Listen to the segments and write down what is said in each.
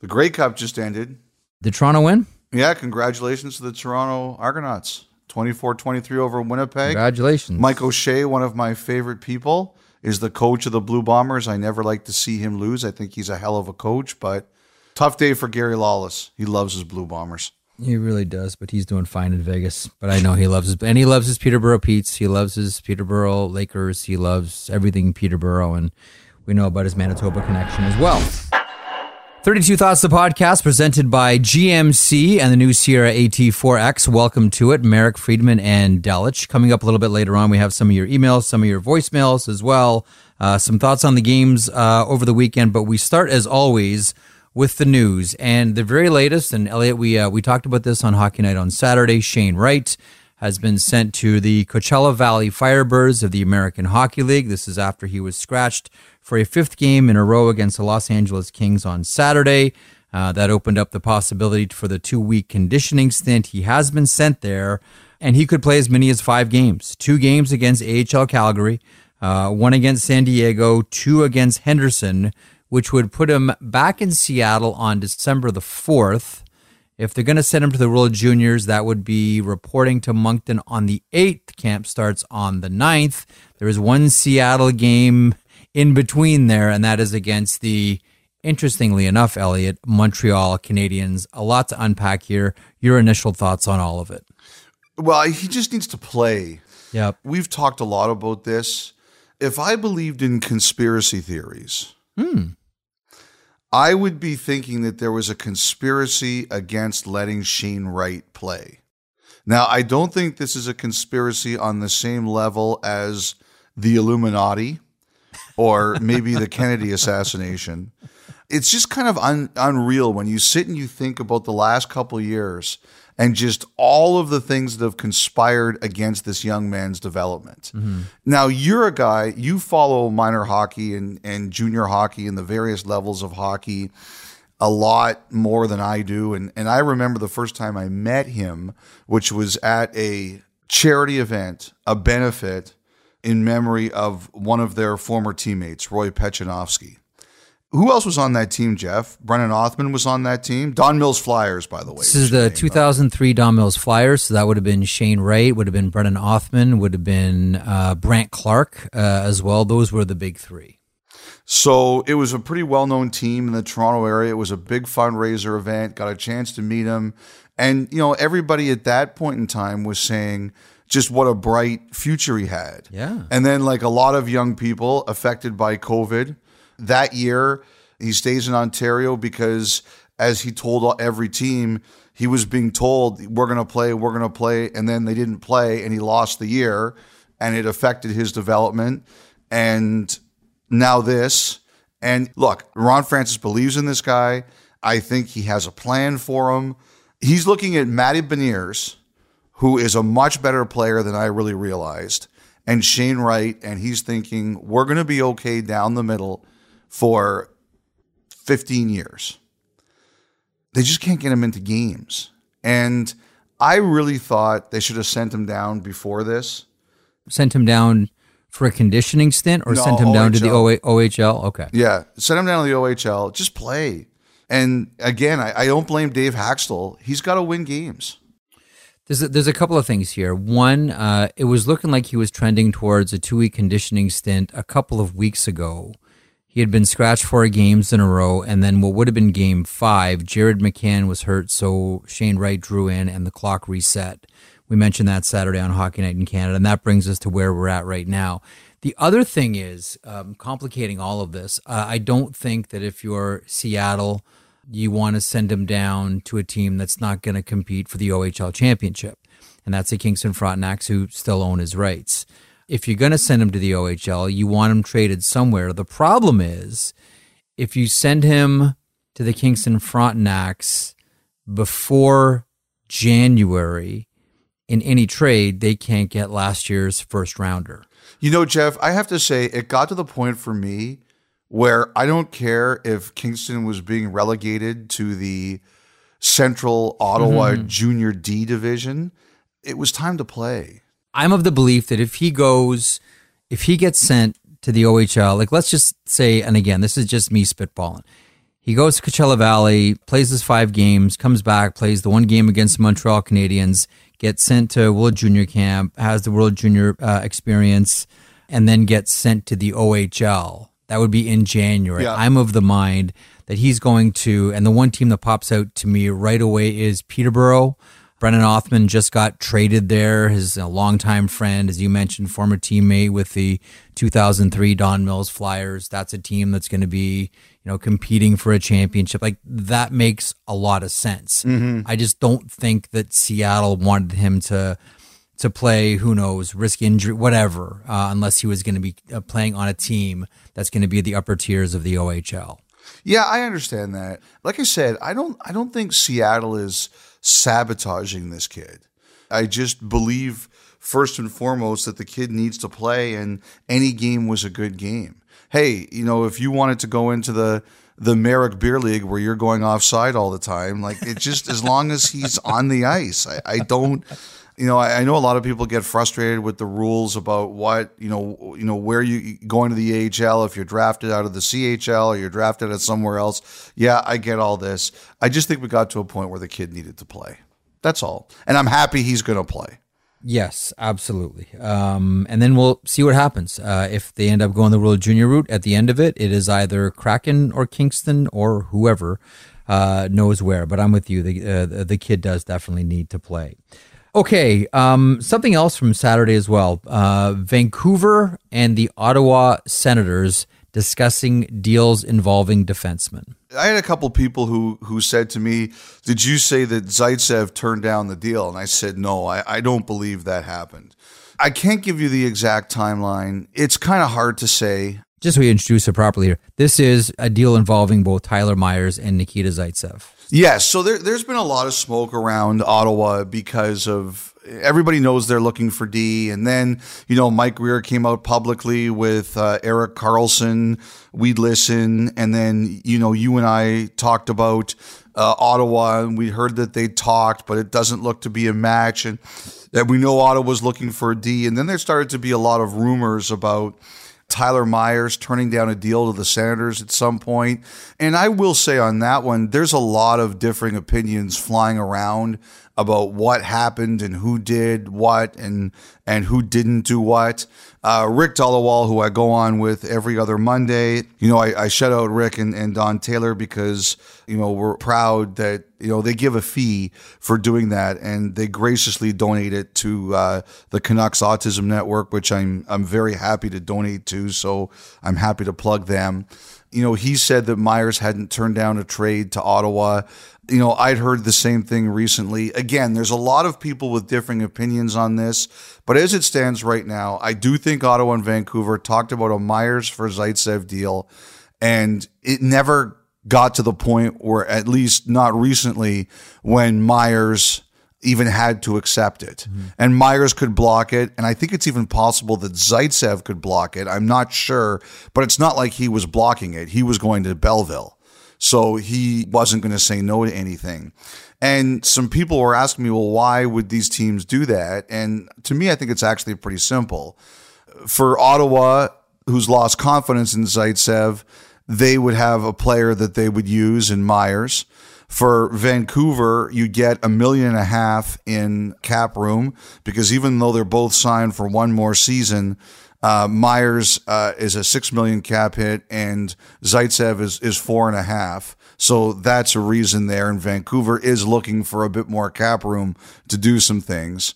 The Grey Cup just ended. Did Toronto win? Yeah, congratulations to the Toronto Argonauts. 24-23 over Winnipeg. Congratulations. Mike O'Shea, one of my favorite people, is the coach of the Blue Bombers. I never like to see him lose. I think he's a hell of a coach, but tough day for Gary Lawless. He loves his Blue Bombers. He really does, but he's doing fine in Vegas. But I know he loves his and he loves his Peterborough Petes. He loves his Peterborough Lakers. He loves everything Peterborough, and we know about his Manitoba connection as well. 32 Thoughts, the podcast presented by GMC and the new Sierra AT4X. Welcome to it, Marek Friedman and Delich. Coming up a little bit later on, we have some of your emails, some of your voicemails as well, uh, some thoughts on the games uh, over the weekend. But we start, as always, with the news and the very latest. And Elliotte, we uh, we talked about this on Hockey Night on Saturday. Shane Wright has been sent to the Coachella Valley Firebirds of the American Hockey League. This is after he was scratched for a fifth game in a row against the Los Angeles Kings on Saturday. Uh, that opened up the possibility for the two week conditioning stint. He has been sent there, and he could play as many as five games two games against AHL Calgary, uh, one against San Diego, two against Henderson, which would put him back in Seattle on December the 4th. If they're going to send him to the World Juniors, that would be reporting to Moncton on the 8th. Camp starts on the 9th. There is one Seattle game in between there, and that is against the, interestingly enough, Elliotte, Montreal Canadiens. A lot to unpack here. Your initial thoughts on all of it? Well, he just needs to play. Yep. We've talked a lot about this. If I believed in conspiracy theories, Hmm. I would be thinking that there was a conspiracy against letting Shane Wright play. Now, I don't think this is a conspiracy on the same level as the Illuminati or maybe the Kennedy assassination. It's just kind of un- unreal when you sit and you think about the last couple years and just all of the things that have conspired against this young man's development. Mm-hmm. Now, you're a guy, you follow minor hockey and, and junior hockey and the various levels of hockey a lot more than I do. And, and I remember the first time I met him, which was at a charity event, a benefit in memory of one of their former teammates, Roy Pechanovsky. Who else was on that team, Jeff? Brennan Othman was on that team. Don Mills Flyers, by the way. This is the 2003 Don Mills Flyers, so that would have been Shane Wright, would have been Brennan Othman, would have been uh, Brandt Clarke uh, as well. Those were the big three. So it was a pretty well known team in the Toronto area. It was a big fundraiser event, got a chance to meet him. And, you know, everybody at that point in time was saying just what a bright future he had. Yeah. And then, like a lot of young people affected by COVID, that year he stays in Ontario because, as he told every team, he was being told, we're going to play, we're going to play. And then they didn't play and he lost the year and it affected his development. And now this. And look, Ron Francis believes in this guy. I think he has a plan for him. He's looking at Matty Beniers, who is a much better player than I really realized, and Shane Wright, and he's thinking we're going to be okay down the middle for 15 years. They just can't get him into games. And I really thought they should have sent him down before this. Sent him down for a conditioning stint or No, sent him down to the OHL. OHL? Okay. Yeah, send him down to the OHL. Just play. And again, I, I don't blame Dave Hakstol. He's got to win games. There's a, there's a couple of things here. One, uh, it was looking like he was trending towards a two week conditioning stint a couple of weeks ago. He had been scratched four games in a row, and then what would have been game five, Jared McCann was hurt, so Shane Wright drew in and the clock reset. We mentioned that Saturday on Hockey Night in Canada, and that brings us to where we're at right now. The other thing is um, complicating all of this. Uh, I don't think that if you're Seattle, you want to send him down to a team that's not going to compete for the OHL championship. And that's the Kingston Frontenacs who still own his rights. If you're going to send him to the OHL, you want him traded somewhere. The problem is if you send him to the Kingston Frontenacs before January in any trade, they can't get last year's first rounder. You know, Jeff, I have to say, it got to the point for me where I don't care if Kingston was being relegated to the Central Ottawa Junior D division. It was time to play. I'm of the belief that if he goes, if he gets sent to the OHL, like let's just say, and again, this is just me spitballing. He goes to Coachella Valley, plays his five games, comes back, plays the one game against the Montreal Canadiens, gets sent to World Junior Camp, has the World Junior uh, experience, and then gets sent to the OHL. That would be in January. Yeah. I'm of the mind that he's going to, and the one team that pops out to me right away is Peterborough. Brennan Othman just got traded there. His a longtime friend, as you mentioned, former teammate with the 2003 Don Mills Flyers. That's a team that's going to be, you know, competing for a championship. Like that makes a lot of sense. Mm-hmm. I just don't think that Seattle wanted him to to play. Who knows, risk injury, whatever, uh, unless he was going to be uh, playing on a team that's going to be the upper tiers of the OHL. Yeah, I understand that. Like I said, I don't I don't think Seattle is sabotaging this kid. I just believe first and foremost that the kid needs to play and any game was a good game. Hey, you know, if you wanted to go into the the Marek Beer League where you're going offside all the time, like it just as long as he's on the ice. I, I don't you know, I, I know a lot of people get frustrated with the rules about what you know, you know, where you going to the AHL if you're drafted out of the CHL or you're drafted at somewhere else. Yeah, I get all this. I just think we got to a point where the kid needed to play. That's all, and I'm happy he's going to play. Yes, absolutely. Um, and then we'll see what happens. Uh, if they end up going the World Junior route at the end of it, it is either Kraken or Kingston or whoever uh, knows where. But I'm with you. The uh, the kid does definitely need to play. Okay, um, something else from Saturday as well. Uh, Vancouver and the Ottawa Senators discussing deals involving defensemen. I had a couple people who who said to me, "Did you say that Zaitsev turned down the deal?" And I said, "No, I, I don't believe that happened." I can't give you the exact timeline. It's kind of hard to say. Just so we introduce it properly here, this is a deal involving both Tyler Myers and Nikita Zaitsev. Yes, so there, there's been a lot of smoke around Ottawa because of everybody knows they're looking for D, and then you know Mike Grier came out publicly with uh, Erik Karlsson. We'd listen, and then you know you and I talked about uh, Ottawa, and we heard that they talked, but it doesn't look to be a match, and that we know Ottawa's looking for a D, and then there started to be a lot of rumors about. Tyler Myers turning down a deal to the Senators at some point. And I will say on that one, there's a lot of differing opinions flying around about what happened and who did what and and who didn't do what. Uh, Rick Dhaliwal, who I go on with every other Monday, you know, I, I shout out Rick and, and Don Taylor because you know we're proud that you know they give a fee for doing that and they graciously donate it to uh, the Canucks Autism Network, which I'm I'm very happy to donate to. So I'm happy to plug them. You know, he said that Myers hadn't turned down a trade to Ottawa you know, I'd heard the same thing recently. Again, there's a lot of people with differing opinions on this, but as it stands right now, I do think Ottawa and Vancouver talked about a Myers for Zaitsev deal, and it never got to the point, or at least not recently, when Myers even had to accept it. Mm-hmm. And Myers could block it. And I think it's even possible that Zaitsev could block it. I'm not sure, but it's not like he was blocking it. He was going to Belleville. So he wasn't going to say no to anything. And some people were asking me, well, why would these teams do that? And to me, I think it's actually pretty simple. For Ottawa, who's lost confidence in Zaitsev, they would have a player that they would use in Myers. For Vancouver, you get a million and a half in cap room because even though they're both signed for one more season, uh, Myers uh, is a six million cap hit, and Zaitsev is is four and a half. So that's a reason there. And Vancouver is looking for a bit more cap room to do some things.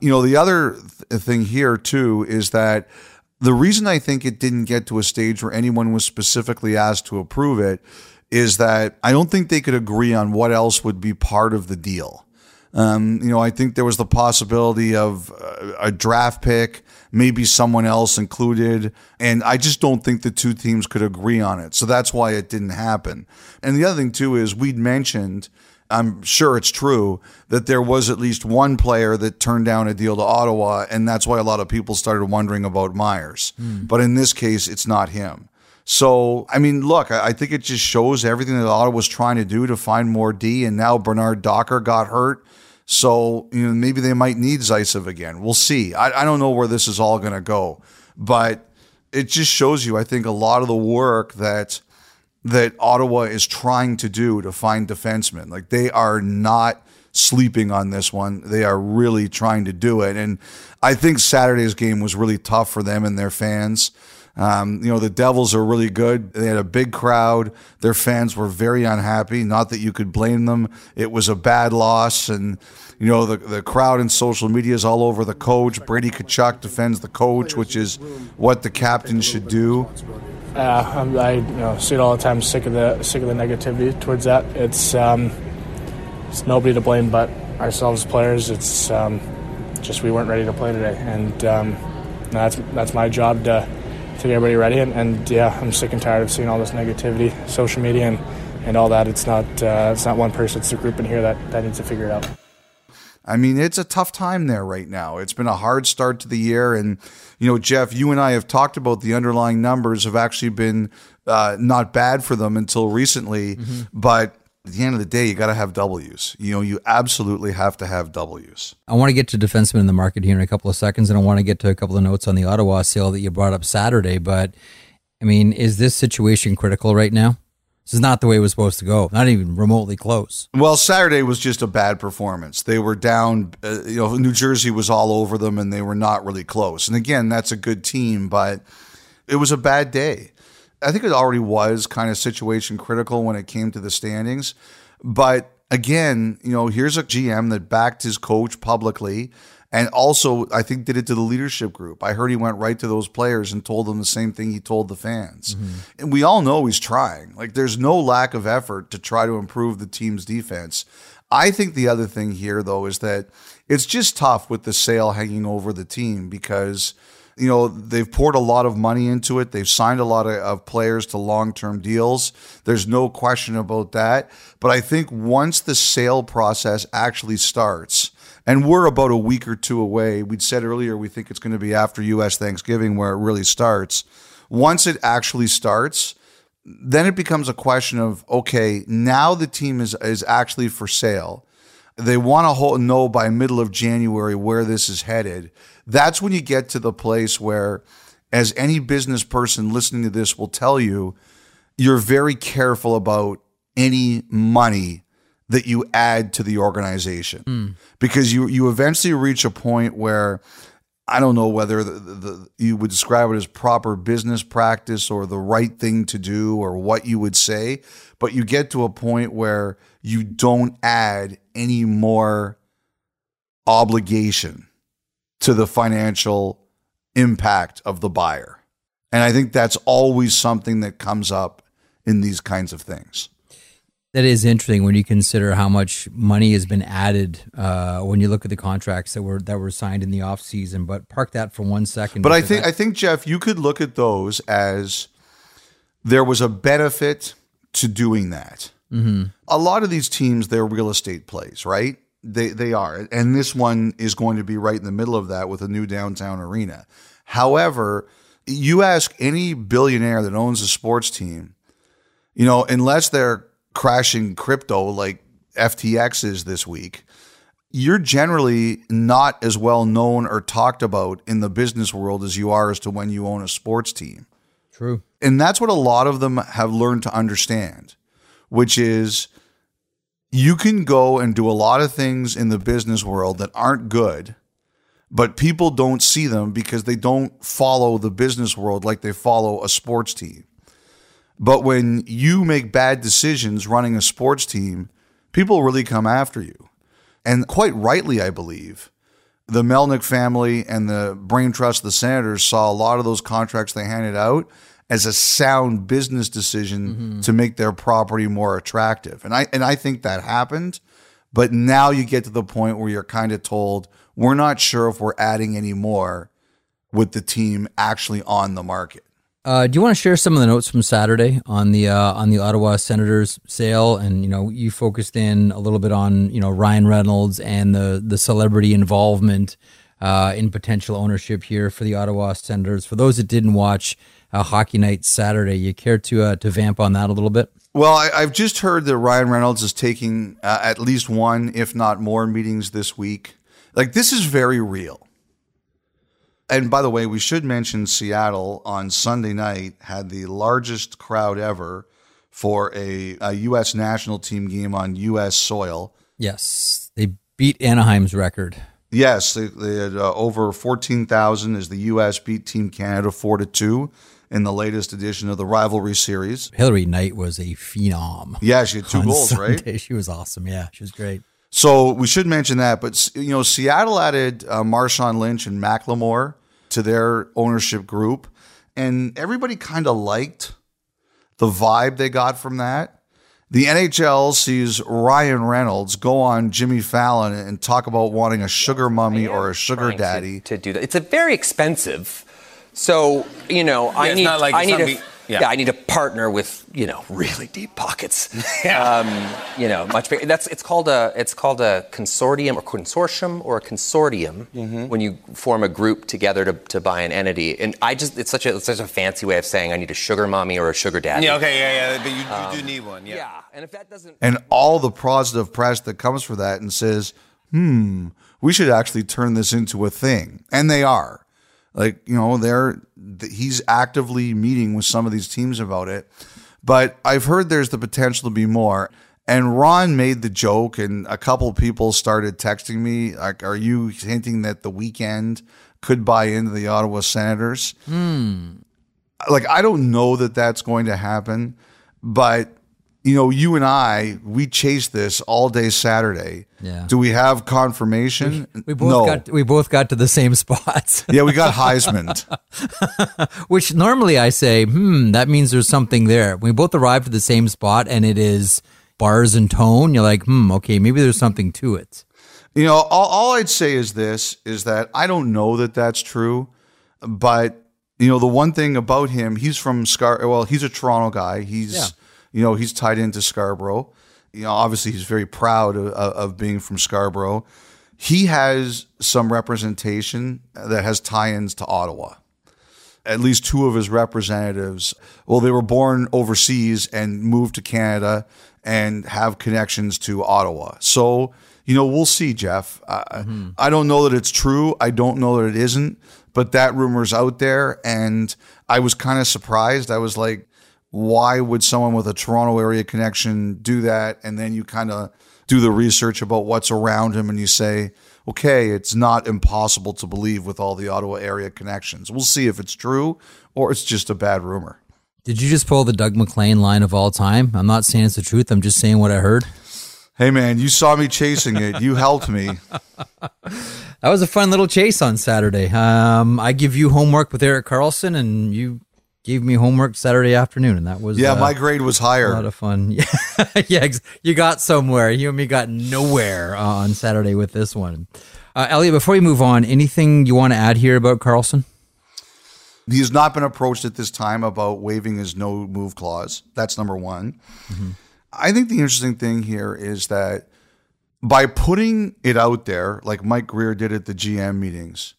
You know, the other th- thing here too is that the reason I think it didn't get to a stage where anyone was specifically asked to approve it is that I don't think they could agree on what else would be part of the deal. Um, you know, I think there was the possibility of a draft pick, maybe someone else included. And I just don't think the two teams could agree on it. So that's why it didn't happen. And the other thing, too, is we'd mentioned, I'm sure it's true, that there was at least one player that turned down a deal to Ottawa. And that's why a lot of people started wondering about Myers. Mm. But in this case, it's not him. So, I mean, look, I think it just shows everything that Ottawa was trying to do to find more D. And now Bernard Docker got hurt. So, you know, maybe they might need Zaitsev again. We'll see. I, I don't know where this is all going to go, but it just shows you, I think, a lot of the work that that Ottawa is trying to do to find defensemen. Like they are not sleeping on this one. They are really trying to do it. And I think Saturday's game was really tough for them and their fans. Um, you know, the Devils are really good. They had a big crowd. Their fans were very unhappy. Not that you could blame them. It was a bad loss. And, you know, the, the crowd in social media is all over the coach. Brady Tkachuk defends the coach, which is what the captain should do. Uh, I you know, see it all the time. Sick of the sick of the negativity towards that. It's um, it's nobody to blame but ourselves players. It's um, just we weren't ready to play today, and um, that's that's my job to to get everybody ready. And, and, yeah, I'm sick and tired of seeing all this negativity, social media, and, and all that. It's not uh, it's not one person; it's a group in here that that needs to figure it out. I mean, it's a tough time there right now. It's been a hard start to the year. And, you know, Jeff, you and I have talked about the underlying numbers have actually been uh, not bad for them until recently. Mm-hmm. But at the end of the day, you got to have W's. You know, you absolutely have to have W's. I want to get to defensemen in the market here in a couple of seconds, and I want to get to a couple of notes on the Ottawa sale that you brought up Saturday. But I mean, is this situation critical right now? This is not the way it was supposed to go. Not even remotely close. Well, Saturday was just a bad performance. They were down. Uh, you know, New Jersey was all over them, and they were not really close. And again, that's a good team, but it was a bad day. I think it already was kind of situation critical when it came to the standings. But again, you know, here's a GM that backed his coach publicly and also I think did it to the leadership group. I heard he went right to those players and told them the same thing he told the fans. Mm-hmm. And we all know he's trying. Like there's no lack of effort to try to improve the team's defense. I think the other thing here though is that it's just tough with the sale hanging over the team because you know, they've poured a lot of money into it. They've signed a lot of, of players to long term deals. There's no question about that. But I think once the sale process actually starts, and we're about a week or two away, we'd said earlier we think it's going to be after US Thanksgiving where it really starts. Once it actually starts, then it becomes a question of okay, now the team is is actually for sale. They want to know by middle of January where this is headed that's when you get to the place where, as any business person listening to this will tell you, you're very careful about any money that you add to the organization mm. because you you eventually reach a point where I don't know whether the, the, you would describe it as proper business practice or the right thing to do or what you would say, but you get to a point where you don't add any more obligation to the financial impact of the buyer. And I think that's always something that comes up in these kinds of things. That is interesting when you consider how much money has been added uh, when you look at the contracts that were that were signed in the off season. But park that for one second. But I think I, I think Jeff, you could look at those as there was a benefit to doing that. Mm-hmm. A lot of these teams, they're real estate plays, right? They they are, and this one is going to be right in the middle of that with a new downtown arena. However, you ask any billionaire that owns a sports team, you know, unless they're crashing crypto like FTX is this week, you're generally not as well known or talked about in the business world as you are as to when you own a sports team. True. And that's what a lot of them have learned to understand, which is you can go and do a lot of things in the business world that aren't good, but people don't see them because they don't follow the business world like they follow a sports team. But when you make bad decisions running a sports team, people really come after you. And quite rightly, I believe. The Melnyk family and the Brain Trust, the Senators, saw a lot of those contracts they handed out as a sound business decision mm-hmm. to make their property more attractive. And I and I think that happened. But now you get to the point where you're kind of told we're not sure if we're adding any more with the team actually on the market. Uh, do you want to share some of the notes from Saturday on the uh, on the Ottawa Senators sale? And you know, you focused in a little bit on you know Ryan Reynolds and the the celebrity involvement uh, in potential ownership here for the Ottawa Senators. For those that didn't watch, uh, Hockey Night Saturday. You care to uh, to vamp on that a little bit? Well, I, have just heard that Ryan Reynolds is taking uh, at least one, if not more, meetings this week. Like this is very real. And by the way, we should mention Seattle on Sunday night had the largest crowd ever for a, a U.S. national team game on U.S. soil. Yes, they beat Anaheim's record. Yes, they, they had uh, over 14,000 as the U.S. beat Team Canada 4 to 2 in the latest edition of the rivalry series. Hilary Knight was a phenom. Yeah, she had two on goals, right? Sunday. She was awesome. Yeah, she was great. So we should mention that, but you know, Seattle added uh, Marshawn Lynch and Macklemore to their ownership group, and everybody kind of liked the vibe they got from that. The NHL sees Ryan Reynolds go on Jimmy Fallon and talk about wanting a sugar mummy or a sugar trying to- daddy. to, do that. It's a very expensive. So you know, I it's need not like I it's need not a, yeah. yeah. I need a partner with you know really deep pockets. um, you know, much bigger. That's it's called a it's called a consortium or consortium or a consortium Mm-hmm. when you form a group together to, to buy an entity. And I just it's such a it's such a fancy way of saying I need a sugar mommy or a sugar daddy. Yeah, okay, yeah, yeah, but you, you do need one. Yeah. Yeah, and if that doesn't and all the positive press that comes for that and says, hmm, we should actually turn this into a thing. And they are. Like, you know, they're he's actively meeting with some of these teams about it. But I've heard there's the potential to be more. And Ron made the joke, and a couple people started texting me, like, are you hinting that The Weeknd could buy into the Ottawa Senators? Hmm. like I don't know that that's going to happen, but you know, you and I, we chased this all day Saturday. Yeah. Do we have confirmation? We both no. got we both got to the same spots. yeah, we got Heisman. Which normally I say, hmm, that means there's something there. We both arrived at the same spot and it is bars and tone. You're like, hmm, okay, maybe there's something to it. you know, all, all I'd say is this: is that I don't know that that's true, but you know, the one thing about him, he's from Scar. Well, he's a Toronto guy. He's Yeah. You know, he's tied into Scarborough. You know, obviously, he's very proud of, of being from Scarborough. He has some representation that has tie-ins to Ottawa. At least two of his representatives, well, they were born overseas and moved to Canada and have connections to Ottawa. So, you know, we'll see, Jeff. I, mm-hmm. I don't know that it's true. I don't know that it isn't, but that rumor's out there. And I was kind of surprised. I was like, why would someone with a Toronto area connection do that? And then you kind of do the research about what's around him and you say, okay, it's not impossible to believe with all the Ottawa area connections. We'll see if it's true or it's just a bad rumor. Did you just pull the Doug MacLean line of all time? I'm not saying it's the truth. I'm just saying what I heard. Hey, man, you saw me chasing it. You helped me. That was a fun little chase on Saturday. Um, I give you homework with Erik Karlsson, and you gave me homework Saturday afternoon, and that was Yeah, uh, my grade was higher. a lot of fun. Yeah, yeah, you got somewhere. You and me got nowhere on Saturday with this one. Uh, Elliotte, before we move on, anything you want to add here about Karlsson? He has not been approached at this time about waiving his no move clause. That's number one. I think the interesting thing here is that by putting it out there, like Mike Grier did at the GM meetings,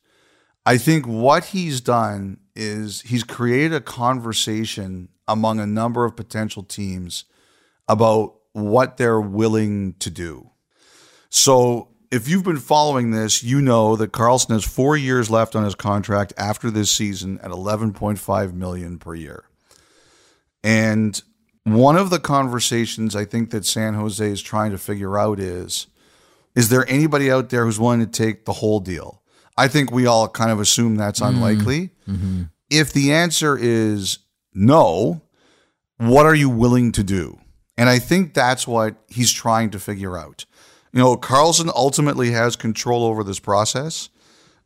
I think what he's done is he's created a conversation among a number of potential teams about what they're willing to do. So if you've been following this, you know that Karlsson has four years left on his contract after this season at 11.5 million per year. And one of the conversations I think that San Jose is trying to figure out is is there anybody out there who's willing to take the whole deal? I think we all kind of assume that's mm-hmm. unlikely. Mm-hmm. If the answer is no, what are you willing to do? And I think that's what he's trying to figure out. You know, Karlsson ultimately has control over this process,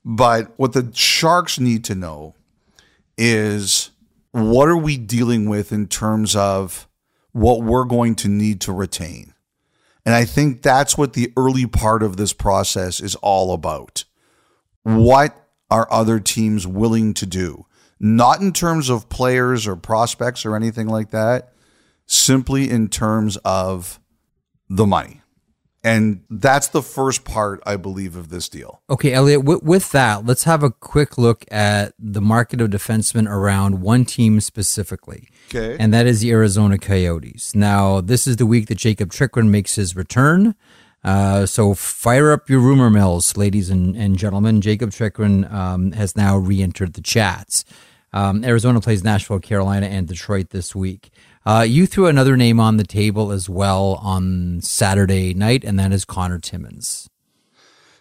but what the Sharks need to know is what are we dealing with in terms of what we're going to need to retain? And I think that's what the early part of this process is all about. What are other teams willing to do? Not in terms of players or prospects or anything like that, simply in terms of the money. And that's the first part, I believe, of this deal. Okay, Elliotte, with, with that, let's have a quick look at the market of defensemen around one team specifically. Okay. And that is the Arizona Coyotes. Now, this is the week that Jakob Chychrun makes his return. Uh, so fire up your rumor mills, ladies and, and gentlemen. Jakob Chychrun um, has now re entered the chats. Um, Arizona plays Nashville, Carolina, and Detroit this week. Uh, you threw another name on the table as well on Saturday night, and that is Connor Timmins.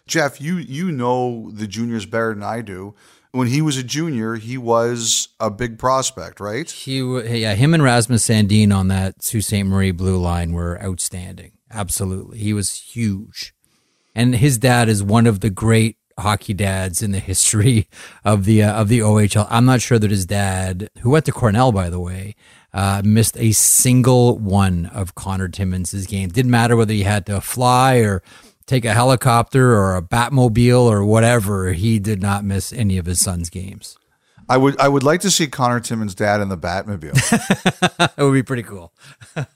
Jeff, you you know the juniors better than I do. When he was a junior, he was a big prospect, right? He, yeah, him and Rasmus Sandin on that Sault Ste. Marie blue line were outstanding. Absolutely, he was huge, and his dad is one of the great hockey dads in the history of the uh, of the OHL. I'm not sure that his dad, who went to Cornell, by the way, uh, missed a single one of Connor Timmins' games. Didn't matter whether he had to fly or take a helicopter or a Batmobile or whatever. He did not miss any of his son's games. I would I would like to see Connor Timmins' dad in the Batmobile. it would be pretty cool.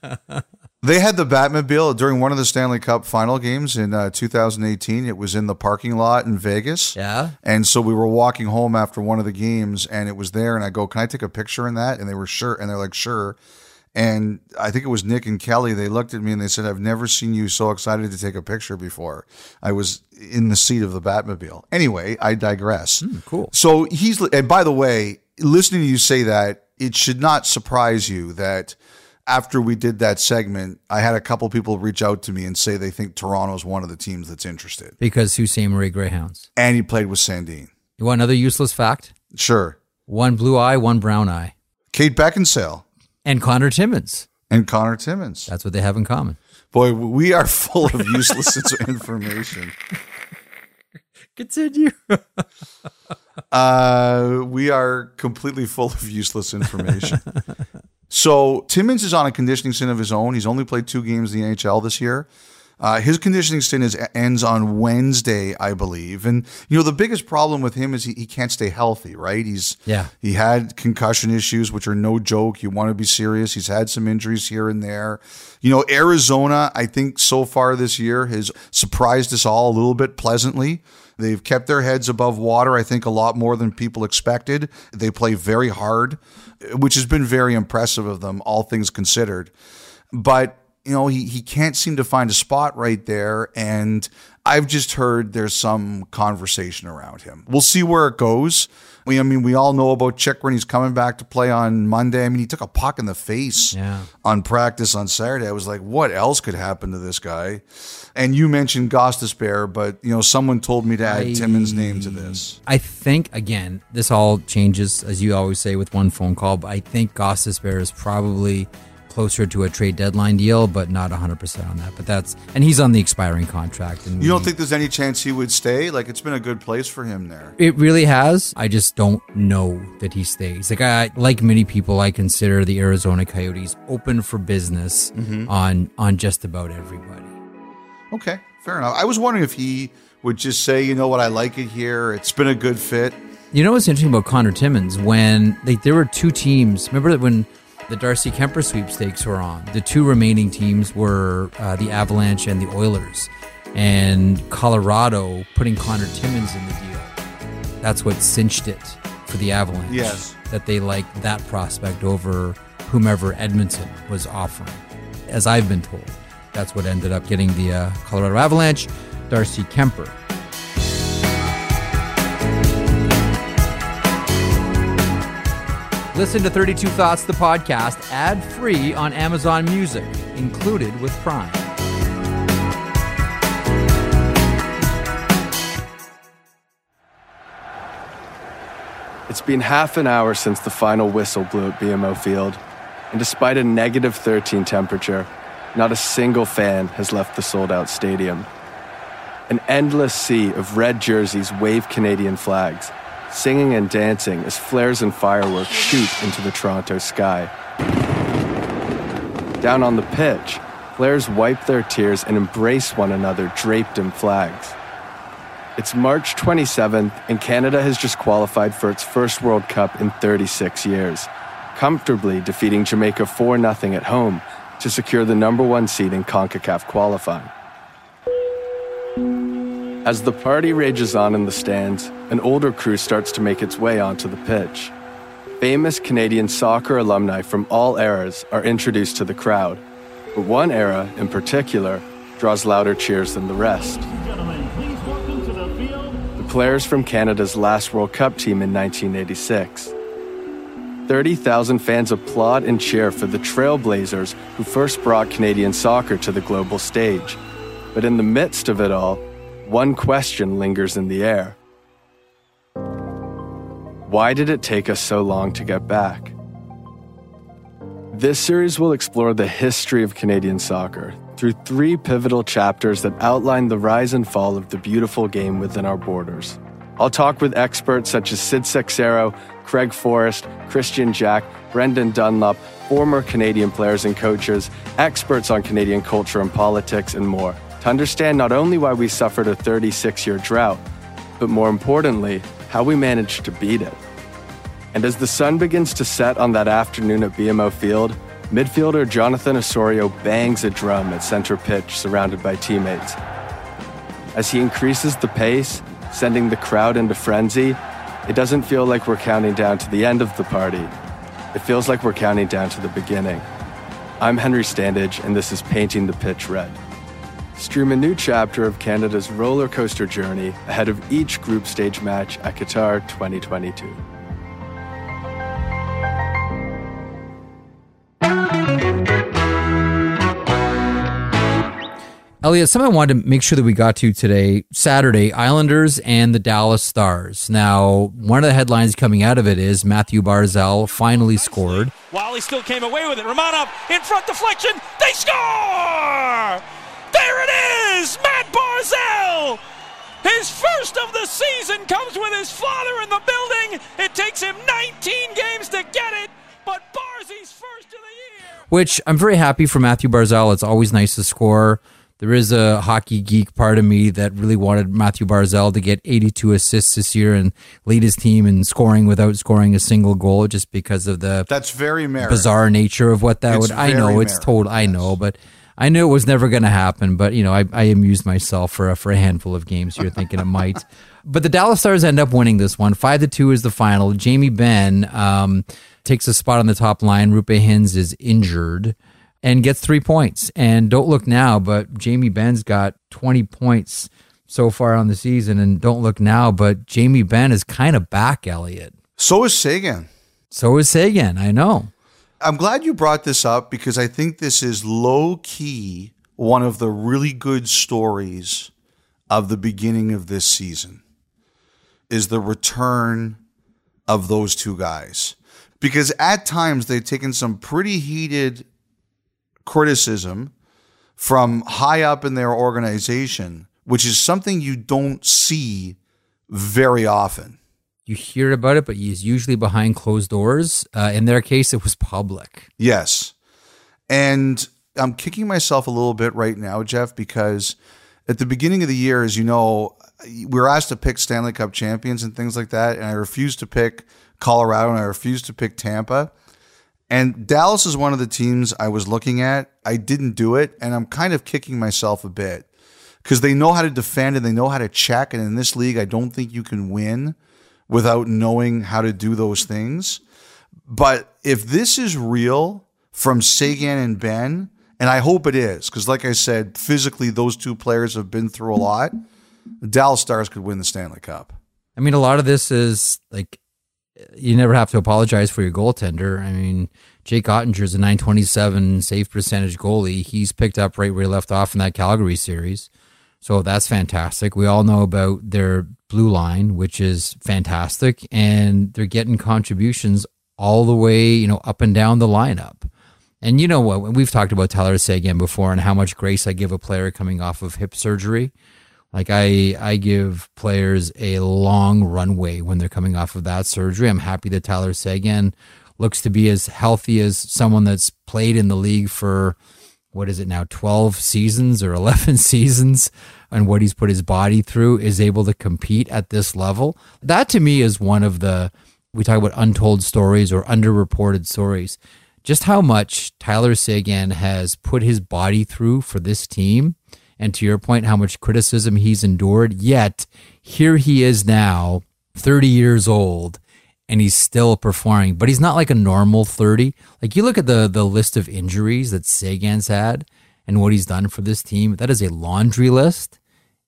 they had the Batmobile during one of the Stanley Cup final games in uh, 2018. It was in the parking lot in Vegas. Yeah. And so we were walking home after one of the games and it was there and I go, "Can I take a picture in that?" And they were sure and they're like, "Sure." And I think it was Nick and Kelly. They looked at me and they said, I've never seen you so excited to take a picture before. I was in the seat of the Batmobile. Anyway, I digress. Mm, cool. So he's, and by the way, listening to you say that, it should not surprise you that after we did that segment, I had a couple people reach out to me and say they think Toronto's one of the teams that's interested. Because Ste. Marie Greyhounds. And he played with Sandin. You want another useless fact? Sure. One blue eye, one brown eye. Kate Beckinsale. And Connor Timmins. And Connor Timmins. That's what they have in common. Boy, we are full of useless information. Continue. uh, we are completely full of useless information. so Timmins is on a conditioning stint of his own. He's only played two games in the NHL this year. Uh, his conditioning stint is, ends on Wednesday, I believe. And you know the biggest problem with him is he, he can't stay healthy. Right? He's yeah. He had concussion issues, which are no joke. You want to be serious. He's had some injuries here and there. You know, Arizona, I think so far this year has surprised us all a little bit pleasantly. They've kept their heads above water, I think, a lot more than people expected. They play very hard, which has been very impressive of them, all things considered. But you know, he, he can't seem to find a spot right there. And I've just heard there's some conversation around him. We'll see where it goes. I mean, we all know about Chychrun. He's coming back to play on Monday. I mean, he took a puck in the face yeah. on practice on Saturday. I was like, what else could happen to this guy? And you mentioned Gostisbehere, but you know, someone told me to add I, Timmins' name to this. I think again, this all changes as you always say with one phone call. But I think Gostisbehere is probably closer to a trade deadline deal, but not 100% on that. But that's, and he's on the expiring contract. And you don't think there's any chance he would stay? Like, it's been a good place for him there. It really has. I just don't know that he stays. Like, I, like many people, I consider the Arizona Coyotes open for business mm-hmm. on, on just about everybody. Okay, fair enough. I was wondering if he would just say, you know what, I like it here. It's been a good fit. You know what's interesting about Connor Timmins? When they, there were two teams, remember that when the Darcy Kuemper sweepstakes were on. The two remaining teams were uh, the Avalanche and the Oilers, and Colorado putting Connor Timmins in the deal. That's what cinched it for the Avalanche. Yes, that they liked that prospect over whomever Edmonton was offering. As I've been told, that's what ended up getting the uh, Colorado Avalanche, Darcy Kuemper. Listen to 32 Thoughts, the podcast, ad free on Amazon Music, included with Prime. It's been half an hour since the final whistle blew at BMO Field, and despite a negative 13 temperature, not a single fan has left the sold out stadium. An endless sea of red jerseys wave Canadian flags singing and dancing as flares and fireworks shoot into the Toronto sky. Down on the pitch, players wipe their tears and embrace one another draped in flags. It's March 27th, and Canada has just qualified for its first World Cup in 36 years, comfortably defeating Jamaica 4 0 at home to secure the number one seed in CONCACAF qualifying. As the party rages on in the stands, an older crew starts to make its way onto the pitch. Famous Canadian soccer alumni from all eras are introduced to the crowd, but one era in particular draws louder cheers than the rest. The players from Canada's last World Cup team in 1986. 30,000 fans applaud and cheer for the trailblazers who first brought Canadian soccer to the global stage. But in the midst of it all, one question lingers in the air. Why did it take us so long to get back? This series will explore the history of Canadian soccer through three pivotal chapters that outline the rise and fall of the beautiful game within our borders. I'll talk with experts such as Sid Seixeiro, Craig Forrest, Kristian Jack, Brendan Dunlop, former Canadian players and coaches, experts on Canadian culture and politics, and more, to understand not only why we suffered a 36 year drought, but more importantly, how we managed to beat it. And as the sun begins to set on that afternoon at BMO Field, midfielder Jonathan Osorio bangs a drum at center pitch surrounded by teammates. As he increases the pace, sending the crowd into frenzy, it doesn't feel like we're counting down to the end of the party. It feels like we're counting down to the beginning. I'm Henry Standage, and this is Painting the Pitch Red. Stream a new chapter of Canada's roller coaster journey ahead of each group stage match at Qatar 2022. Elliotte, something I wanted to make sure that we got to today, Saturday, Islanders and the Dallas Stars. Now, one of the headlines coming out of it is Mathew Barzal finally scored. While he still came away with it. Romanov in front deflection. They score! There it is! Matt Barzal! His first of the season comes with his father in the building. It takes him 19 games to get it, but Barzy's first of the year. Which I'm very happy for Mathew Barzal. It's always nice to score. There is a hockey geek part of me that really wanted Mathew Barzal to get 82 assists this year and lead his team in scoring without scoring a single goal just because of the That's very American. bizarre nature of what that It's would. I know very it's total. I know, but I knew it was never going to happen. But you know, I, I amused myself for a, for a handful of games. You're thinking it might, but the Dallas Stars end up winning this one. Five to two is the final. Jamie Benn um, takes a spot on the top line. Roope Hintz is injured and gets three points. And don't look now, but Jamie Benn's got 20 points so far on the season. And don't look now, but Jamie Benn is kind of back, Elliotte. So is Seguin. So is Seguin. I know. I'm glad you brought this up because I think this is low key one of the really good stories of the beginning of this season is the return of those two guys. Because at times they've taken some pretty heated criticism from high up in their organization, which is something you don't see very often. You hear about it, but he's usually behind closed doors. Uh, in their case, it was public. Yes. And I'm kicking myself a little bit right now, Jeff, because at the beginning of the year, as you know, we were asked to pick Stanley Cup champions and things like that. And I refused to pick Colorado and I refused to pick Tampa. And Dallas is one of the teams I was looking at. I didn't do it. And I'm kind of kicking myself a bit because they know how to defend and they know how to check. And in this league, I don't think you can win without knowing how to do those things. But if this is real from Seguin and Benn, and I hope it is, because like I said, physically those two players have been through a lot. The Dallas Stars could win the Stanley Cup. I mean, a lot of this is like you never have to apologize for your goaltender. I mean, Jake Oettinger's a 927 save percentage goalie. He's picked up right where he left off in that Calgary series. So that's fantastic. We all know about their blue line, which is fantastic, and they're getting contributions all the way, you know, up and down the lineup. And you know what? We've talked about Tyler Seguin before and how much grace I give a player coming off of hip surgery. Like I, I give players a long runway when they're coming off of that surgery. I'm happy that Tyler Seguin looks to be as healthy as someone that's played in the league for what is it now, 12 seasons or 11 seasons, and what he's put his body through is able to compete at this level. That to me is one of the, we talk about untold stories or underreported stories. Just how much Tyler Seguin has put his body through for this team. And to your point, how much criticism he's endured. Yet here he is now, 30 years old, and he's still performing. But he's not like a normal 30. Like you look at the the list of injuries that Seguin's had and what he's done for this team. That is a laundry list.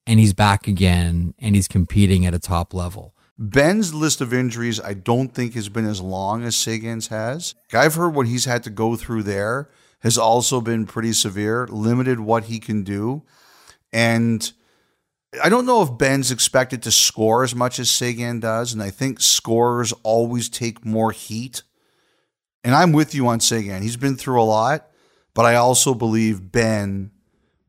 And he's back again and he's competing at a top level. Benn's list of injuries, I don't think has been as long as Seguin's has. I've heard what he's had to go through there has also been pretty severe, limited what he can do. And I don't know if Benn's expected to score as much as Seguin does. And I think scorers always take more heat. And I'm with you on Seguin. He's been through a lot, but I also believe Benn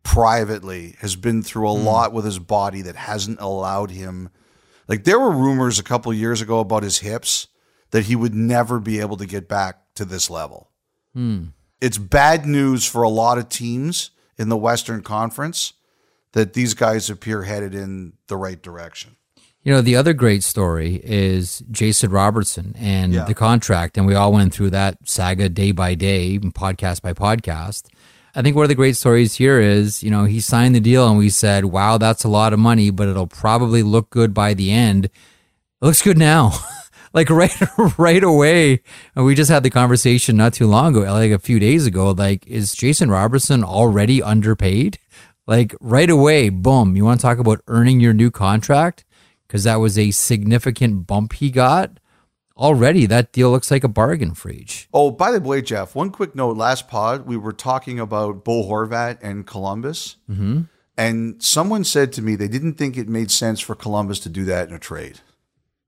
privately has been through a hmm. lot with his body that hasn't allowed him. Like there were rumors a couple years ago about his hips that he would never be able to get back to this level. Hmm. It's bad news for a lot of teams in the Western Conference that these guys appear headed in the right direction. You know, the other great story is Jason Robertson and Yeah. the contract. And we all went through that saga day by day, podcast by podcast. I think one of the great stories here is, you know, he signed the deal and we said, wow, that's a lot of money, but it'll probably look good by the end. It looks good now. like right right away. And we just had the conversation not too long ago, like a few days ago. Like, is Jason Robertson already underpaid? Like right away, boom. You want to talk about earning your new contract? Because that was a significant bump he got. Already, that deal looks like a bargain for each. Oh, by the way, Jeff, one quick note. Last pod, we were talking about Bo Horvat and Columbus. Mm-hmm. And someone said to me they didn't think it made sense for Columbus to do that in a trade.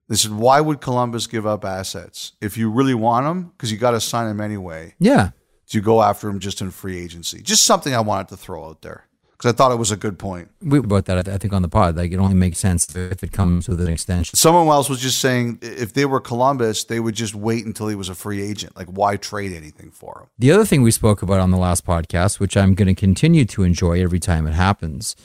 They said, why would Columbus give up assets? If you really want them, because you got to sign them anyway, Yeah. do you go after them just in free agency? Just something I wanted to throw out there because I thought it was a good point. We about that, I think, on the pod. Like, it only makes sense if it comes with an extension. Someone else was just saying if they were Columbus, they would just wait until he was a free agent. Like, why trade anything for him? The other thing we spoke about on the last podcast, which I'm going to continue to enjoy every time it happens,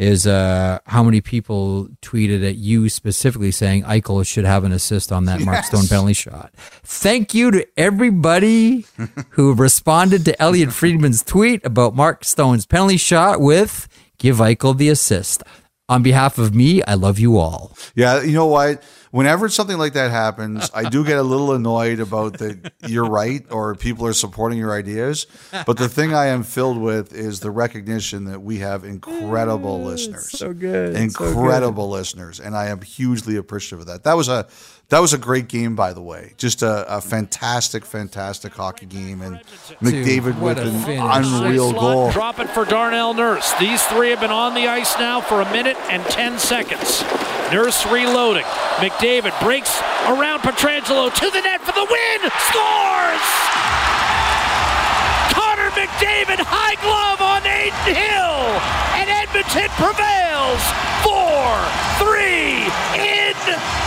is uh, how many people tweeted at you specifically saying Eichel should have an assist on that Mark Stone penalty shot. Thank you to everybody who responded to Elliotte Friedman's tweet about Mark Stone's penalty shot with "Give Eichel the assist." On behalf of me, I love you all. Yeah, you know what? Whenever something like that happens, I do get a little annoyed about the you're right or people are supporting your ideas. But the thing I am filled with is the recognition that we have incredible mm, listeners. so good, so Incredible listeners. And I am hugely appreciative of that. That was a that was a great game, by the way. Just a, a fantastic, fantastic hockey game. And McDavid what with an finish. unreal Slot, goal. Drop it for Darnell Nurse. These three have been on the ice now for a minute and 10 seconds. Nurse reloading. McDavid breaks around Pietrangelo to the net for the win. Scores! Connor McDavid high glove on Adin Hill. And Edmonton prevails. 4-3 in